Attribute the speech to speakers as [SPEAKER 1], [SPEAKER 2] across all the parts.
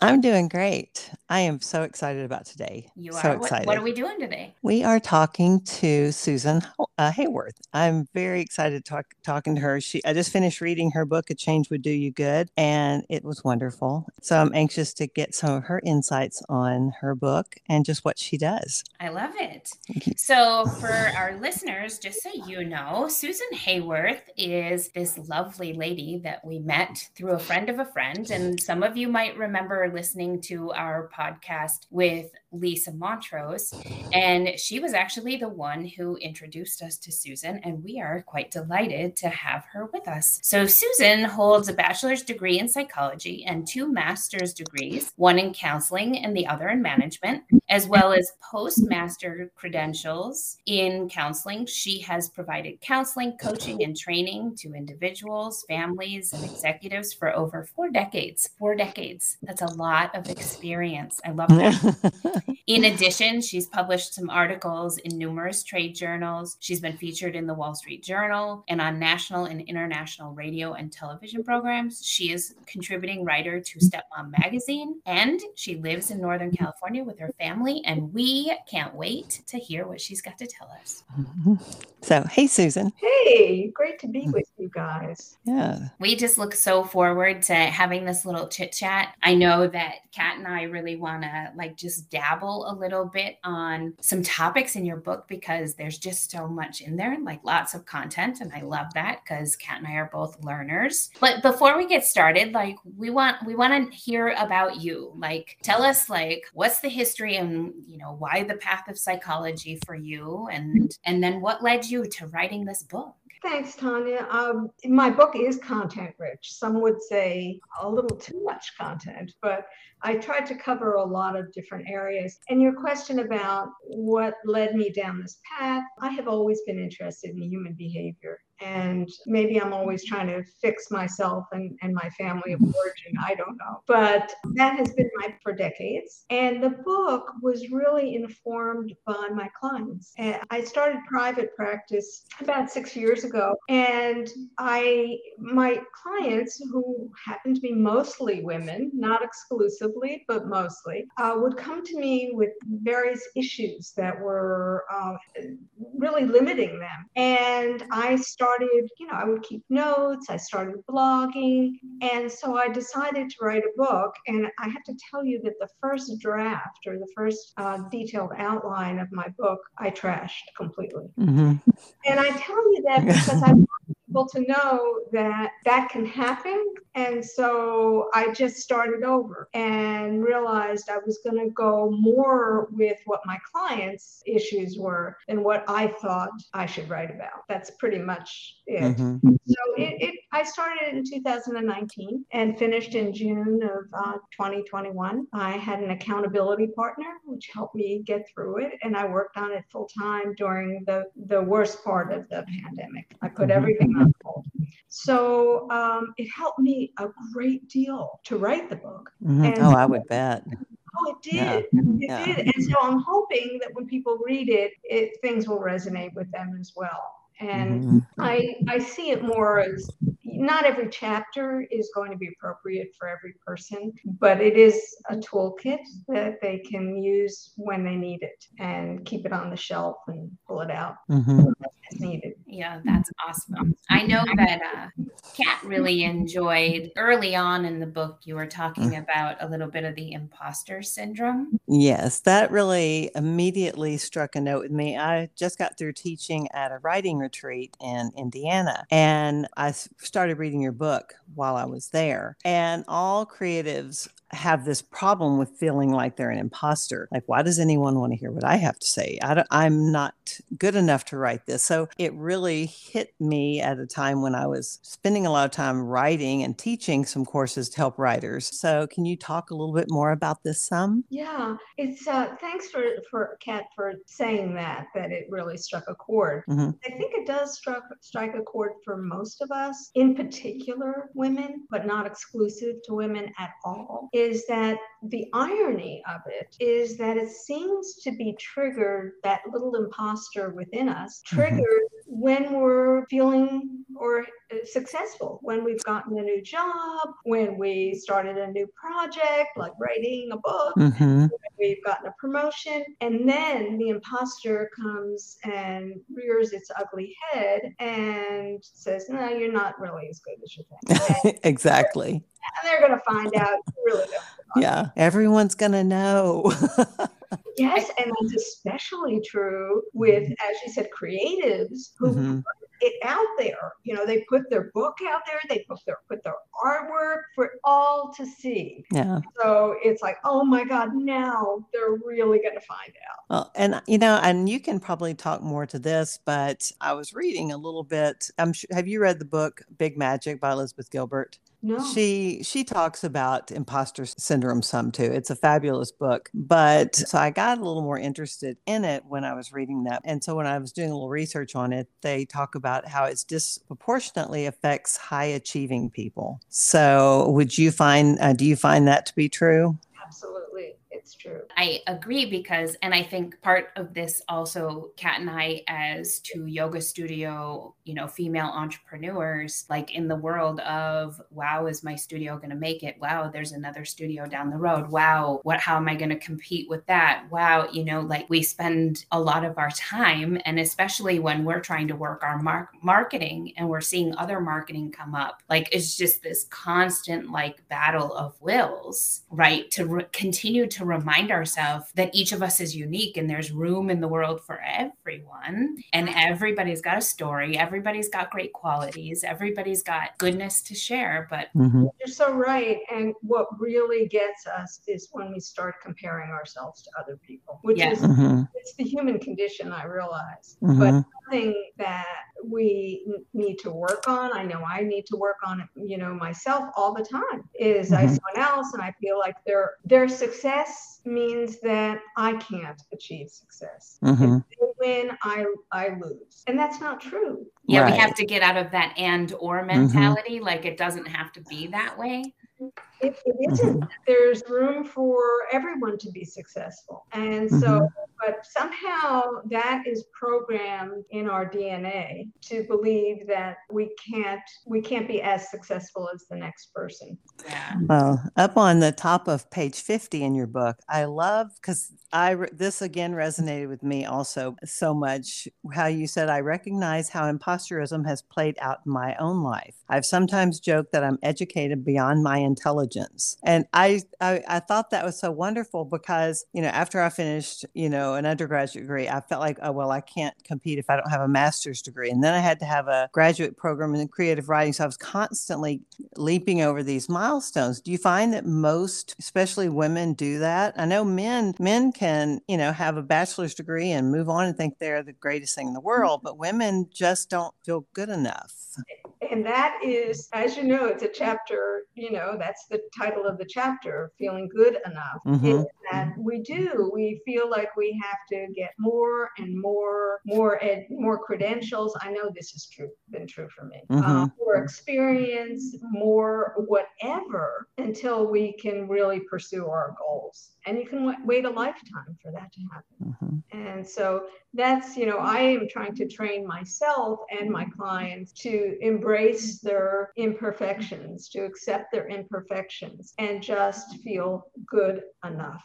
[SPEAKER 1] I'm doing great. I am so excited about today.
[SPEAKER 2] You
[SPEAKER 1] so
[SPEAKER 2] are.
[SPEAKER 1] excited.
[SPEAKER 2] What, what, are we doing today?
[SPEAKER 1] We are talking to Susan uh, Hayworth. I'm very excited to talk talking to her. She I just finished reading her book, A Change Would Do You Good, and it was wonderful. So I'm anxious to get some of her insights on her book and just what she does.
[SPEAKER 2] I love it. So for our listeners, just so you know, Susan Hayworth is this lovely lady that we met through a friend of a friend, and some of you might remember listening to our podcast with Lisa Montrose, and she was actually the one who introduced us to Susan, and we are quite delighted to have her with us. So, Susan holds a bachelor's degree in psychology and two master's degrees, one in counseling and the other in management, as well as postmaster credentials in counseling. She has provided counseling, coaching, and training to individuals, families, and executives for over four decades. Four decades. That's a lot of experience. I love that. in addition, she's published some articles in numerous trade journals. She's been featured in the Wall Street Journal and on national and international radio and television programs. She is a contributing writer to Stepmom magazine, and she lives in Northern California with her family. And we can't wait to hear what she's got to tell us.
[SPEAKER 1] So, hey, Susan.
[SPEAKER 3] Hey, great to be hmm. with you guys.
[SPEAKER 1] Yeah.
[SPEAKER 2] We just look so forward to having this little chit chat. I know that Kat and I really want to like just dabble a little bit on some topics in your book because there's just so much in there, like lots of content. And I love that because Kat and I are both learners. But before we get started, like we want we want to hear about you. Like tell us like what's the history and you know why the path of psychology for you and and then what led you to writing this book?
[SPEAKER 3] Thanks, Tanya. Um, my book is content rich. Some would say a little too much content, but I tried to cover a lot of different areas. And your question about what led me down this path, I have always been interested in human behavior and maybe I'm always trying to fix myself and, and my family of origin. I don't know. But that has been my for decades. And the book was really informed by my clients. And I started private practice about six years ago. And I my clients who happen to be mostly women, not exclusively, but mostly, uh, would come to me with various issues that were uh, really limiting them. And I started started, you know, I would keep notes, I started blogging. And so I decided to write a book. And I have to tell you that the first draft or the first uh, detailed outline of my book, I trashed completely. Mm-hmm. And I tell you that because I want people to know that that can happen and so I just started over and realized I was going to go more with what my clients' issues were than what I thought I should write about. That's pretty much it. Mm-hmm. So it, it, I started in 2019 and finished in June of uh, 2021. I had an accountability partner, which helped me get through it, and I worked on it full time during the, the worst part of the pandemic. I put mm-hmm. everything on hold. So um, it helped me a great deal to write the book.
[SPEAKER 1] Mm-hmm. oh, I would bet.
[SPEAKER 3] Oh, it did. Yeah. It yeah. did. And so I'm hoping that when people read it, it things will resonate with them as well. And mm-hmm. I I see it more as not every chapter is going to be appropriate for every person, but it is a toolkit that they can use when they need it and keep it on the shelf and pull it out mm-hmm. as needed.
[SPEAKER 2] Yeah, that's awesome. I know that uh, Kat really enjoyed early on in the book, you were talking mm. about a little bit of the imposter syndrome.
[SPEAKER 1] Yes, that really immediately struck a note with me. I just got through teaching at a writing retreat in Indiana, and I started reading your book while I was there. And all creatives have this problem with feeling like they're an imposter. Like, why does anyone want to hear what I have to say? I am not good enough to write this. So it really hit me at a time when I was spending a lot of time writing and teaching some courses to help writers. So can you talk a little bit more about this some?
[SPEAKER 3] Yeah, it's uh, thanks for for Kat for saying that that it really struck a chord. Mm-hmm. I think it does struck strike a chord for most of us, in particular women, but not exclusive to women at all. Is that the irony of it is that it seems to be triggered that little imposter within us mm-hmm. triggered. When we're feeling or uh, successful when we've gotten a new job when we started a new project like writing a book mm-hmm. we've gotten a promotion and then the imposter comes and rears its ugly head and says no you're not really as good as you think
[SPEAKER 1] exactly and
[SPEAKER 3] they're going to find out really
[SPEAKER 1] yeah, everyone's going to know.
[SPEAKER 3] yes, and that's especially true with, mm-hmm. as you said, creatives who mm-hmm. put it out there. You know, they put their book out there, they put their put their artwork for all to see.
[SPEAKER 1] Yeah.
[SPEAKER 3] So it's like, oh my God, now they're really going to find out.
[SPEAKER 1] Well, and you know, and you can probably talk more to this, but I was reading a little bit. I'm sure, have you read the book Big Magic by Elizabeth Gilbert?
[SPEAKER 3] No.
[SPEAKER 1] She she talks about imposter syndrome some too. It's a fabulous book. But so I got a little more interested in it when I was reading that. And so when I was doing a little research on it, they talk about how it disproportionately affects high achieving people. So would you find uh, do you find that to be true?
[SPEAKER 3] Absolutely it's true.
[SPEAKER 2] I agree because, and I think part of this also, Kat and I, as two yoga studio, you know, female entrepreneurs, like in the world of, wow, is my studio going to make it? Wow, there's another studio down the road. Wow, what, how am I going to compete with that? Wow, you know, like we spend a lot of our time, and especially when we're trying to work our mar- marketing and we're seeing other marketing come up, like it's just this constant like battle of wills, right? To re- continue to remind ourselves that each of us is unique and there's room in the world for everyone. And everybody's got a story, everybody's got great qualities, everybody's got goodness to share. But
[SPEAKER 3] mm-hmm. you're so right. And what really gets us is when we start comparing ourselves to other people, which is mm-hmm. it's the human condition, I realize. Mm-hmm. But something that we need to work on. I know I need to work on it, you know, myself all the time. Is mm-hmm. I someone else and I feel like their their success means that I can't achieve success. Mm-hmm. win, I I lose, and that's not true.
[SPEAKER 2] Yeah, right. we have to get out of that and or mm-hmm. mentality. Mm-hmm. Like it doesn't have to be that way.
[SPEAKER 3] It, it isn't. Mm-hmm. There's room for everyone to be successful, and so mm-hmm but somehow that is programmed in our DNA to believe that we can't we can't be as successful as the next person.
[SPEAKER 1] Yeah. Well, up on the top of page 50 in your book, I love because I this again resonated with me also so much how you said I recognize how imposterism has played out in my own life. I've sometimes joked that I'm educated beyond my intelligence. And I I, I thought that was so wonderful because, you know, after I finished, you know, an undergraduate degree, I felt like, oh, well, I can't compete if I don't have a master's degree. And then I had to have a graduate program in creative writing. So I was constantly leaping over these milestones. Do you find that most, especially women, do that? I know men, men can, you know, have a bachelor's degree and move on and think they're the greatest thing in the mm-hmm. world, but women just don't feel good enough.
[SPEAKER 3] And that is, as you know, it's a chapter, you know, that's the title of the chapter, feeling good enough. Mm-hmm. That we do, we feel like we have to get more and more, more, and more credentials. I know this has true, been true for me. Mm-hmm. Uh, more experience, more whatever, until we can really pursue our goals. And you can w- wait a lifetime for that to happen. Mm-hmm. And so that's, you know, I am trying to train myself and my clients to embrace their imperfections, to accept their imperfections, and just feel good enough.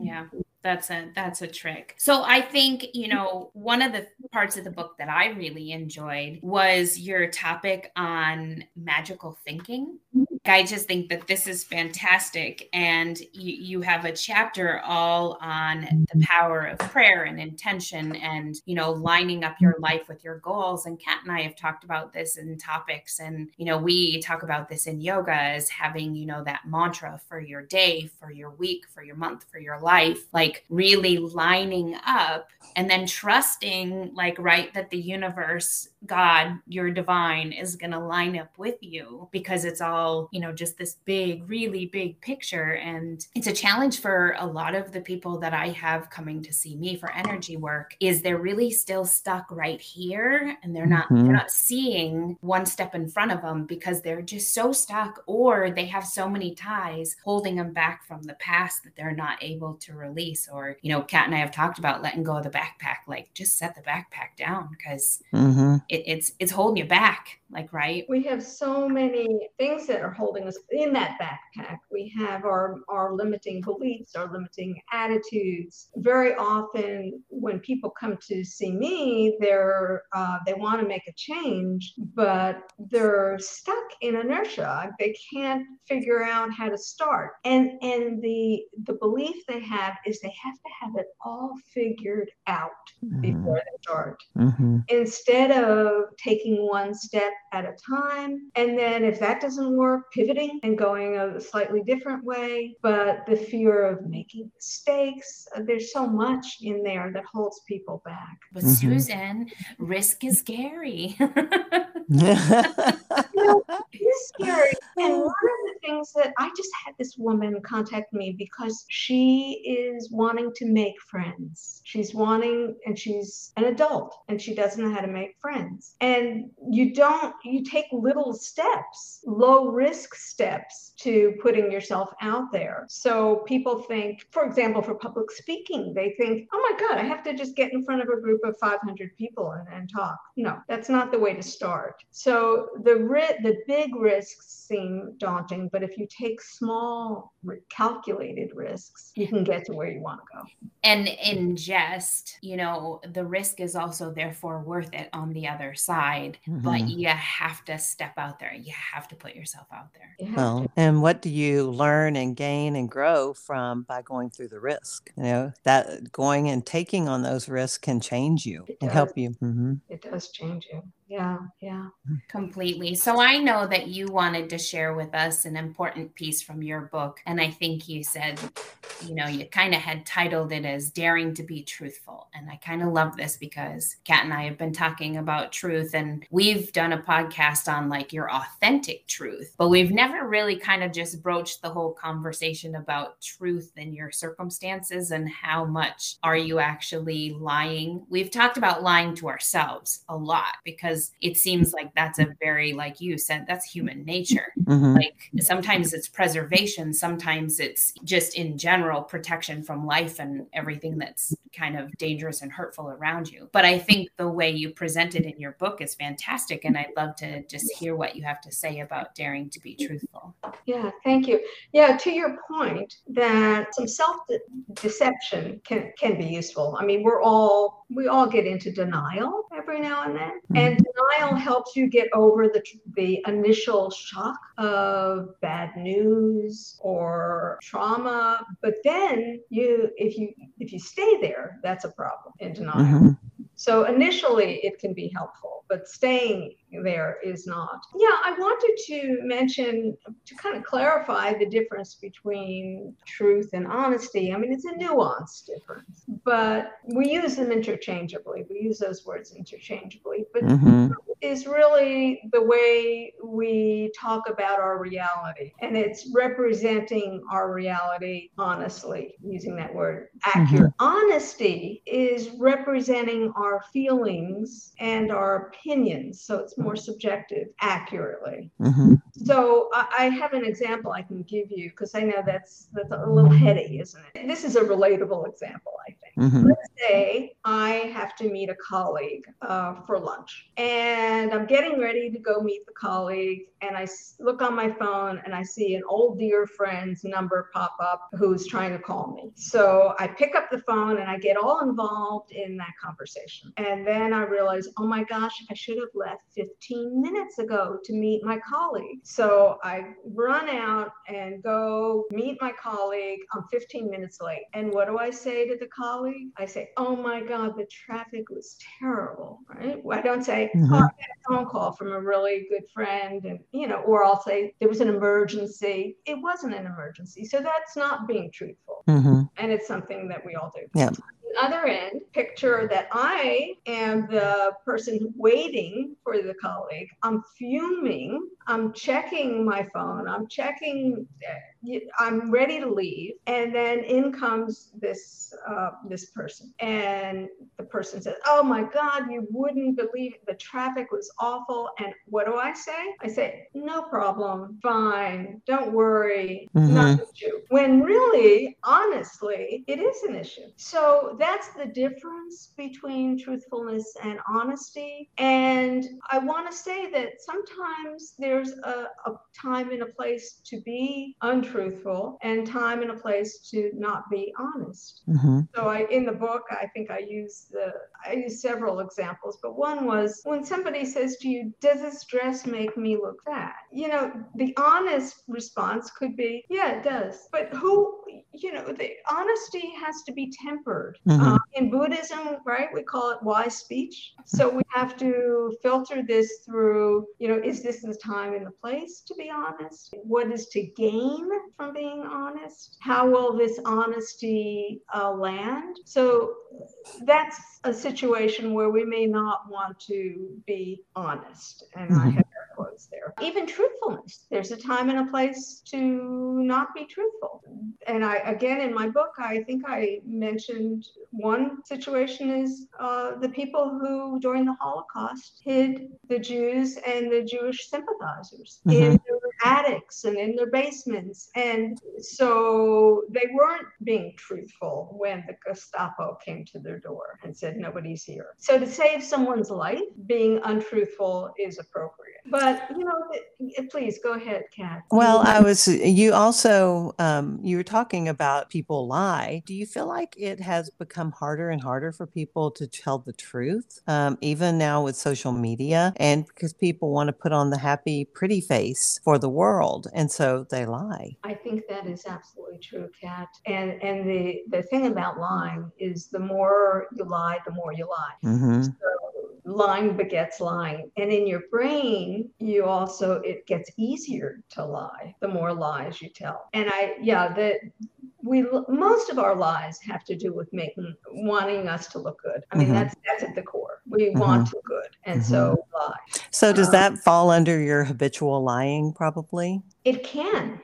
[SPEAKER 2] Yeah that's a that's a trick. So i think you know one of the parts of the book that i really enjoyed was your topic on magical thinking mm-hmm. I just think that this is fantastic. And you, you have a chapter all on the mm-hmm. power of prayer and intention and, you know, lining up your mm-hmm. life with your goals. And Kat and I have talked about this in topics. And, you know, we talk about this in yoga as having, you know, that mantra for your day, for your week, for your month, for your life, like really lining up and then trusting, like, right, that the universe, God, your divine is going to line up with you because it's all, you know, just this big, really big picture. And it's a challenge for a lot of the people that I have coming to see me for energy work is they're really still stuck right here and they're not mm-hmm. they're not seeing one step in front of them because they're just so stuck or they have so many ties holding them back from the past that they're not able to release or you know kat and i have talked about letting go of the backpack like just set the backpack down because mm-hmm. it, it's it's holding you back like right
[SPEAKER 3] we have so many things that are holding us in that backpack. We have our our limiting beliefs our limiting attitudes. Very often when people come to see me they're uh, they want to make a change but they're stuck in inertia they can't figure out how to start and and the the belief they have is they have to have it all figured out mm-hmm. before they start mm-hmm. instead of taking one step at a time. And then if that doesn't work, pivoting and going a slightly different way. But the fear of making mistakes, uh, there's so much in there that holds people back.
[SPEAKER 2] But mm-hmm. Susan, risk is scary.
[SPEAKER 3] it's scary. And one of the things that I just had this woman contact me because she is wanting to make friends. She's wanting, and she's an adult and she doesn't know how to make friends. And you don't, you take little steps, low risk steps to putting yourself out there. So people think, for example, for public speaking, they think, oh my God, I have to just get in front of a group of 500 people and, and talk. No, that's not the way to start. So the ri- the big risks seem daunting, but if you take small, calculated risks, you can get to where you want to go.
[SPEAKER 2] And in jest, you know, the risk is also therefore worth it on the other side, mm-hmm. but you have to step out there. You have to put yourself out there.
[SPEAKER 1] Well, and what do you learn and gain and grow from by going through the risk? You know, that going and taking on those risks can change you and help you.
[SPEAKER 3] Mm-hmm. It does change you yeah yeah.
[SPEAKER 2] Completely. So i know that you wanted to share with us an important piece from your book and i think you said you know you kind of had titled it as daring to be truthful and i kind of love this because kat and i have been talking about truth and we've done a podcast on like your authentic truth but we've never really kind of just broached the whole conversation about truth in your circumstances and how much are you actually lying. We've talked about lying to ourselves a lot because because it seems like that's a very like you said that's human nature. Mm-hmm. like sometimes it's preservation sometimes it's just in general protection from life and everything that's kind of dangerous and hurtful around you. But i think the way you present it in your book is fantastic and i'd love to just hear what you have to say about daring to be truthful.
[SPEAKER 3] Yeah thank you. Yeah to your point that some self deception can can be useful. I mean we're all we all get into denial every now and then. Mm-hmm. and denial helps you get over the, the initial shock of bad news or trauma. But then you, if you, if you stay there, that's a problem in denial. Mm-hmm. So initially it can be helpful, but staying there is not. Yeah, I wanted to mention to kind of clarify the difference between truth and honesty. I mean, it's a nuanced difference, but we use them interchangeably. We use those words interchangeably, but mm-hmm. Is really the way we talk about our reality, and it's representing our reality honestly, using that word accurate. Mm-hmm. Honesty is representing our feelings and our opinions, so it's more subjective accurately. Mm-hmm. So I, I, have an example I can give you because I know that's that's a little heady, isn't it? This is a relatable example, I think.
[SPEAKER 1] Mhm.
[SPEAKER 3] let's say I have to meet a colleague uh, for lunch, and I'm getting ready to go meet the colleague, and I look on my phone and I see an old dear friend's number pop up who's trying to call me. So I pick up the phone and I get all involved in that conversation, and then I realize, oh my gosh, I should have left 15 minutes ago to meet my colleague. So I run out and go meet my colleague. I'm 15 minutes late. And what do I say to the colleague? I say, oh my God, the traffic was terrible, right? I don't say,
[SPEAKER 1] Mhm.
[SPEAKER 3] oh, I got a phone call from a really good friend. And, you know, or I'll say there was an emergency. It wasn't an emergency. So that's not being truthful.
[SPEAKER 1] Mhm.
[SPEAKER 3] And it's something that we all do.
[SPEAKER 1] Yeah.
[SPEAKER 3] The other end, picture that I am the person waiting for the colleague. I'm fuming. I'm checking my phone. I'm checking. I'm ready to leave, and then in comes this uh, this person, and the person says, "Oh my God, you wouldn't believe it. the traffic was awful." And what do I say? I say, "No problem, fine, don't worry, not an issue." When really, honestly, it is an issue. So that's the difference between truthfulness and honesty. And I want to say that sometimes there's a, a time and a place to be untruthful and time and a place to not be honest.
[SPEAKER 1] Mhm.
[SPEAKER 3] So I in the book I think I use the I use several examples, but one was when somebody says to you, "Does this dress make me look fat?" You know, the honest response could be, "Yeah, it does." But who you know, the honesty has to be tempered.
[SPEAKER 1] Mhm.
[SPEAKER 3] Uh, in Buddhism, right, we call it wise speech. So we have to filter this through, you know, is this the time and the place to be honest? What is to gain from being honest? How will this honesty uh, land? So that's a situation where we may not want to be honest. And I
[SPEAKER 1] Mhm.
[SPEAKER 3] have quotes there. Even truthfulness, there's a time and a place to not be truthful. And I, again, in my book, I think I mentioned one situation is uh, the people who, during the Holocaust, hid the Jews and the Jewish sympathizers in their attics and in their basements. And so they weren't being truthful when the Gestapo came to their door and said, nobody's here. So to save someone's life, being untruthful is appropriate. But, you know, please go ahead, Kat.
[SPEAKER 1] Well, I was, you also, um, you were talking about people lie. Do you feel like it has become harder and harder for people to tell the truth, um, even now with social media? And because people want to put on the happy, pretty face for the world. And so they lie.
[SPEAKER 3] I think that is absolutely true, Kat. And and the the thing about lying is the more you lie, the more you lie.
[SPEAKER 1] hmm
[SPEAKER 3] So lying begets lying. And in your brain, you also it gets easier to lie the more lies you tell. And I yeah, that we most of our lies have to do with making wanting us to look good. I mean,
[SPEAKER 1] Mhm.
[SPEAKER 3] that's that's at the core. We want to look good, and so lie.
[SPEAKER 1] So does
[SPEAKER 3] Um,
[SPEAKER 1] that fall under your habitual lying, probably?
[SPEAKER 3] It can.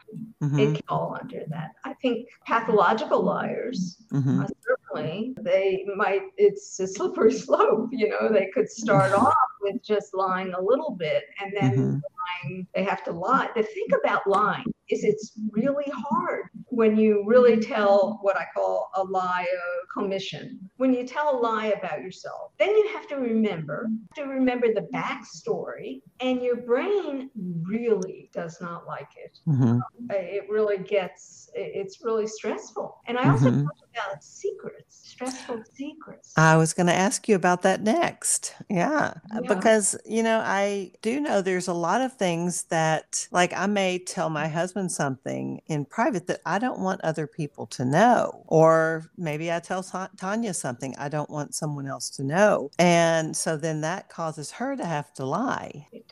[SPEAKER 3] It can fall under that. I think pathological liars
[SPEAKER 1] hmm
[SPEAKER 3] Uh, certainly, they might, it's a slippery slope, you know, they could start off with just lying a little bit and then
[SPEAKER 1] Mhm.
[SPEAKER 3] lying, they have to lie. The thing about lying is it's really hard when you really tell what I call a lie of commission. When you tell a lie about yourself, then you have to remember, to remember the backstory, and your brain really does not like it
[SPEAKER 1] hmm
[SPEAKER 3] it really gets it's really stressful and i also
[SPEAKER 1] Mhm.
[SPEAKER 3] talked about secrets stressful secrets
[SPEAKER 1] I was going to ask you about that next. Yeah. Uh,
[SPEAKER 3] Yeah.
[SPEAKER 1] Because, you know, I do know there's a lot of things that, like, I may tell my husband something in private that I don't want other people to know. Or maybe I tell Tanya something I don't want someone else to know. And so then that causes her to have to lie.
[SPEAKER 3] it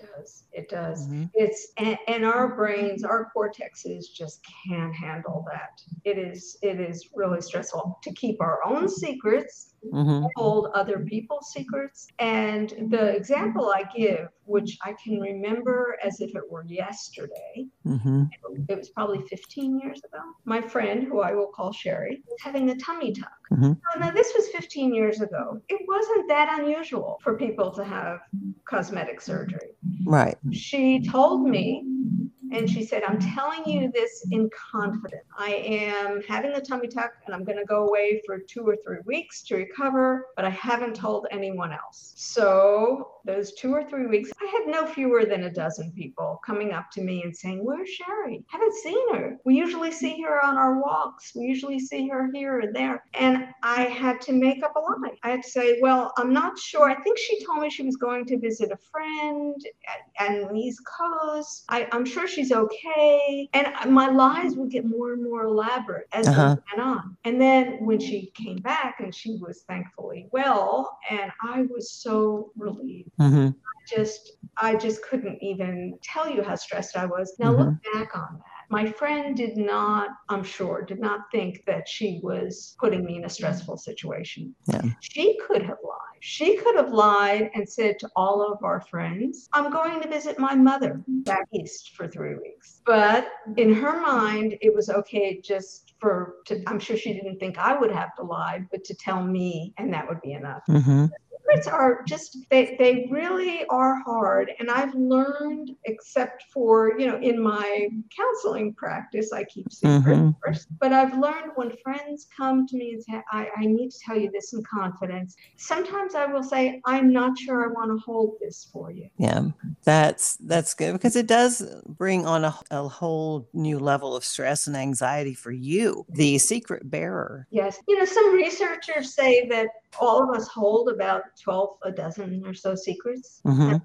[SPEAKER 3] it does
[SPEAKER 1] Mhm.
[SPEAKER 3] it's and, and our brains our cortexes just can't handle that it is it is really stressful to keep our own secrets
[SPEAKER 1] Mhm.
[SPEAKER 3] hold other people's secrets and the example i give which i can remember as if it were yesterday
[SPEAKER 1] Mhm.
[SPEAKER 3] it was probably 15 years ago. My friend, who I will call Sherry, was having a tummy tuck.
[SPEAKER 1] Mhm.
[SPEAKER 3] Now, now, this was 15 years ago. It wasn't that unusual for people to have cosmetic surgery.
[SPEAKER 1] Right.
[SPEAKER 3] She told me And she said, I'm telling you this in confidence. I am having the tummy tuck and I'm going to go away for two or three weeks to recover, but I haven't told anyone else. So, those two or three weeks, I had no fewer than a dozen people coming up to me and saying, Where's Sherry? Haven't seen her. We usually see her on our walks. We usually see her here and there. And I had to make up a lie. I had to say, Well, I'm not sure. I think she told me she was going to visit a friend and the East Coast. I, am sure she's okay. And my lies would get more and more elaborate as uh-huh. we went on. And then when she came back and she was thankfully well, and I was so relieved. Mm-hmm. I just, I just couldn't even tell you how stressed I was. Now mm-hmm. look back on that my friend did not, I'm sure, did not think that she was putting me in a stressful situation. Yeah. She could have lied. She could have lied and said to all of our friends, I'm going to visit my mother back east for three weeks. But in her mind, it was okay just for, to, I'm sure she didn't think I would have to lie, but to tell me, and that would be enough. Mm-hmm secrets are just they they really are hard and i've learned except for you know in my counseling practice i keep secrets mm-hmm. but i've learned when friends come to me and say I, I need to tell you this in confidence sometimes i will say i'm not sure i want to hold this for you
[SPEAKER 1] yeah that's that's good because it does bring on a, a whole new level of stress and anxiety for you the secret bearer
[SPEAKER 3] yes you know some researchers say that all of us hold about 12, a dozen or so secrets mm-hmm.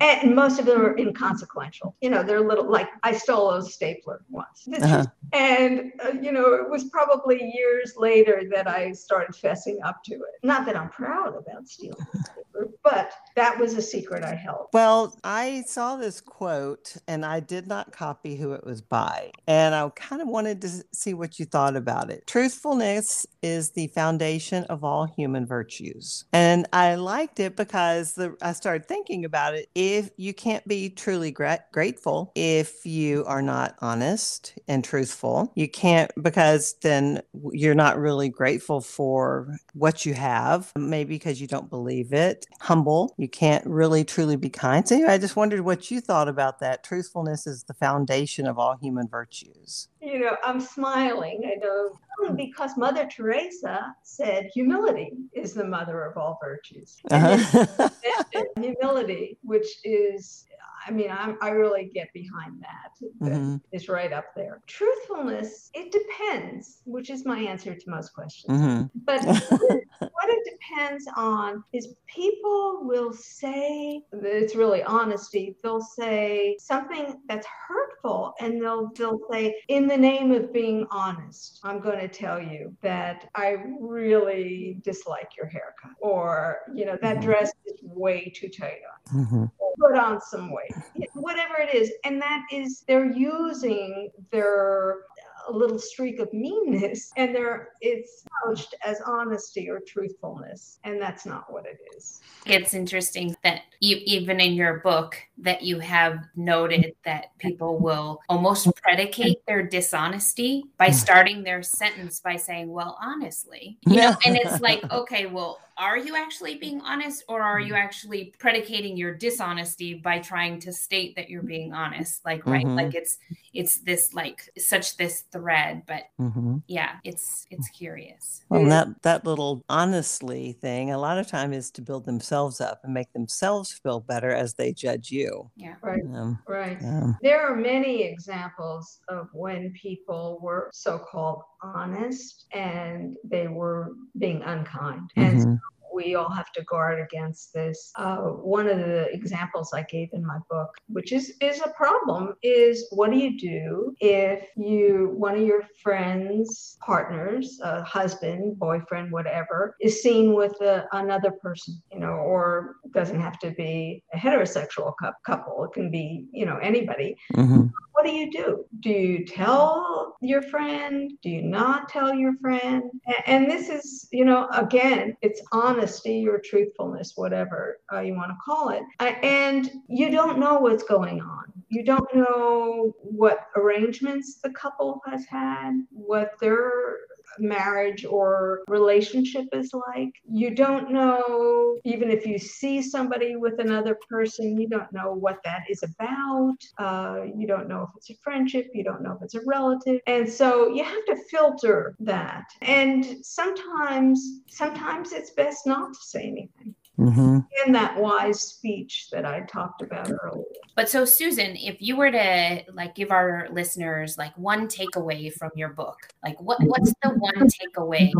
[SPEAKER 3] And most of them are inconsequential. You know, they're little, like I stole a stapler once. Uh-huh. And, uh, you know, it was probably years later that I started fessing up to it. Not that I'm proud about stealing stapler, but that was a secret I held.
[SPEAKER 1] Well, I saw this quote and I did not copy who it was by. And I kind of wanted to see what you thought about it. Truthfulness is the foundation of all human virtues. And I liked it because the, I started thinking about it if you can't be truly gra- grateful if you are not honest and truthful. You can't because then you're not really grateful for what you have, maybe because you don't believe it. Humble, you can't really truly be kind. So I just wondered what you thought about that. Truthfulness is the foundation of all human virtues.
[SPEAKER 3] You know, I'm smiling. I know because Mother Teresa said humility is the mother of all virtues. Uh-huh. humility, which is I mean, I'm, i really get behind that. Mm-hmm. It's right up there. Truthfulness, it depends, which is my answer to most questions. Mm-hmm. But what it depends on is people will say, it's really honesty, they'll say something that's hurtful and they'll, they'll say, in the name of being honest, I'm going to tell you that I really dislike your haircut or, you know, that mm-hmm. dress is way too tight on. Mm-hmm. Put on some weight whatever it is. And that is, they're using their uh, little streak of meanness and they're it's couched as honesty or truthfulness and that's not what it is.
[SPEAKER 2] It's interesting that you even in your book that you have noted that people will almost predicate their dishonesty by hmm. starting their sentence by saying well honestly. You know and it's like okay well are you actually being honest or are you actually predicating your dishonesty by trying to state that you're being honest? Like right mm-hmm. like it's it's this like such this thread but mm-hmm. yeah it's it's curious.
[SPEAKER 1] Well that that little honestly thing a lot of time is to build themselves up and make themselves feel better as they judge you.
[SPEAKER 2] Yeah.
[SPEAKER 3] Right. Um, right. Um, there are many examples of when people were so-called honest and they were being unkind and mm-hmm we all have to guard against this. Uh, one of the examples I gave in my book, which is is a problem, is what do you do if you one of your friends, partners, uh, husband, boyfriend, whatever, is seen with a, another person, you know, or doesn't have to be a heterosexual couple. It can be, you know, anybody. Mm-hmm what do you do? Do you tell your friend? Do you not tell your friend? And, this is, you know, again, it's honesty or truthfulness, whatever uh, you want to call it. And you don't know what's going on. You don't know what arrangements the couple has had, what their marriage or relationship is like. You don't know, even if you see somebody with another person, you don't know what that is about. Uh, you don't know if it's a friendship, you don't know if it's a relative. And so you have to filter that. And sometimes, sometimes it's best not to say anything. Mm-hmm. In that wise speech that I talked about earlier.
[SPEAKER 2] But so, Susan, if you were to like give our listeners like one takeaway from your book, like what what's the one takeaway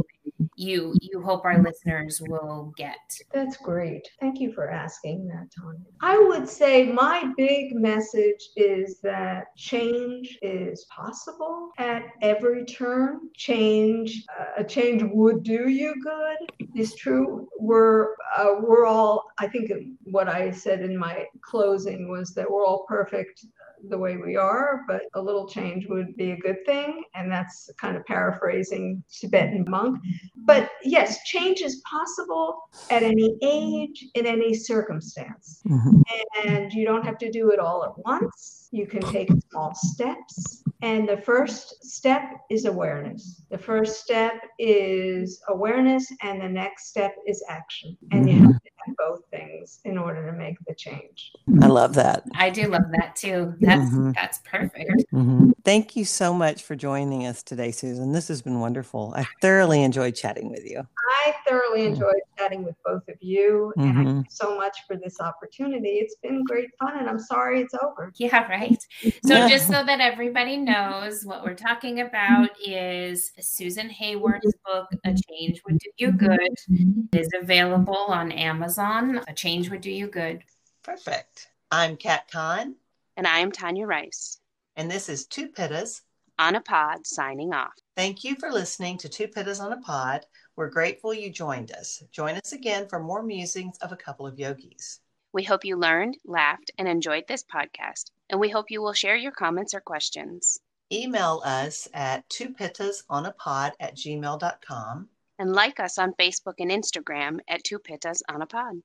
[SPEAKER 2] you you hope our listeners will get?
[SPEAKER 3] That's great. Thank you for asking that, Tanya. I would say my big message is that change is possible at every turn. Change, uh, a change would do you good. Is true. We're uh, we're all. I think what I said in my closing was that we're all perfect the way we are, but a little change would be a good thing. And that's kind of paraphrasing Tibetan monk. But yes, change is possible at any age, in any circumstance. Mm-hmm. And you don't have to do it all at once. You can take small steps. And the first step is awareness. The first step is awareness, and the next step is action. And you have to have both things in order to make the change.
[SPEAKER 1] I love that.
[SPEAKER 2] I do love that too. That's mm-hmm. that's perfect.
[SPEAKER 1] Mm-hmm. Thank you so much for joining us today, Susan. This has been wonderful. I thoroughly enjoyed chatting with you.
[SPEAKER 3] I thoroughly enjoyed chatting with both of you, and mm-hmm. thank you so much for this opportunity. It's been great fun, and I'm sorry it's over.
[SPEAKER 2] Yeah, right. So just so that everybody knows, what we're talking about is Susan Hayward's book, A Change Would Do You Good, it is available on Amazon. A Change Would Do You Good.
[SPEAKER 4] Perfect. I'm Kat Kahn.
[SPEAKER 2] And I'm Tanya Rice.
[SPEAKER 4] And this is Two Pittas
[SPEAKER 2] on a Pod signing off.
[SPEAKER 4] Thank you for listening to Two Pittas on a Pod. We're grateful you joined us. Join us again for more musings of a couple of yogis.
[SPEAKER 2] We hope you learned, laughed, and enjoyed this podcast, and we hope you will share your comments or questions.
[SPEAKER 4] Email us at two pittas on a pod at gmail.com.
[SPEAKER 2] And like us on Facebook and Instagram at two pittas on a pod.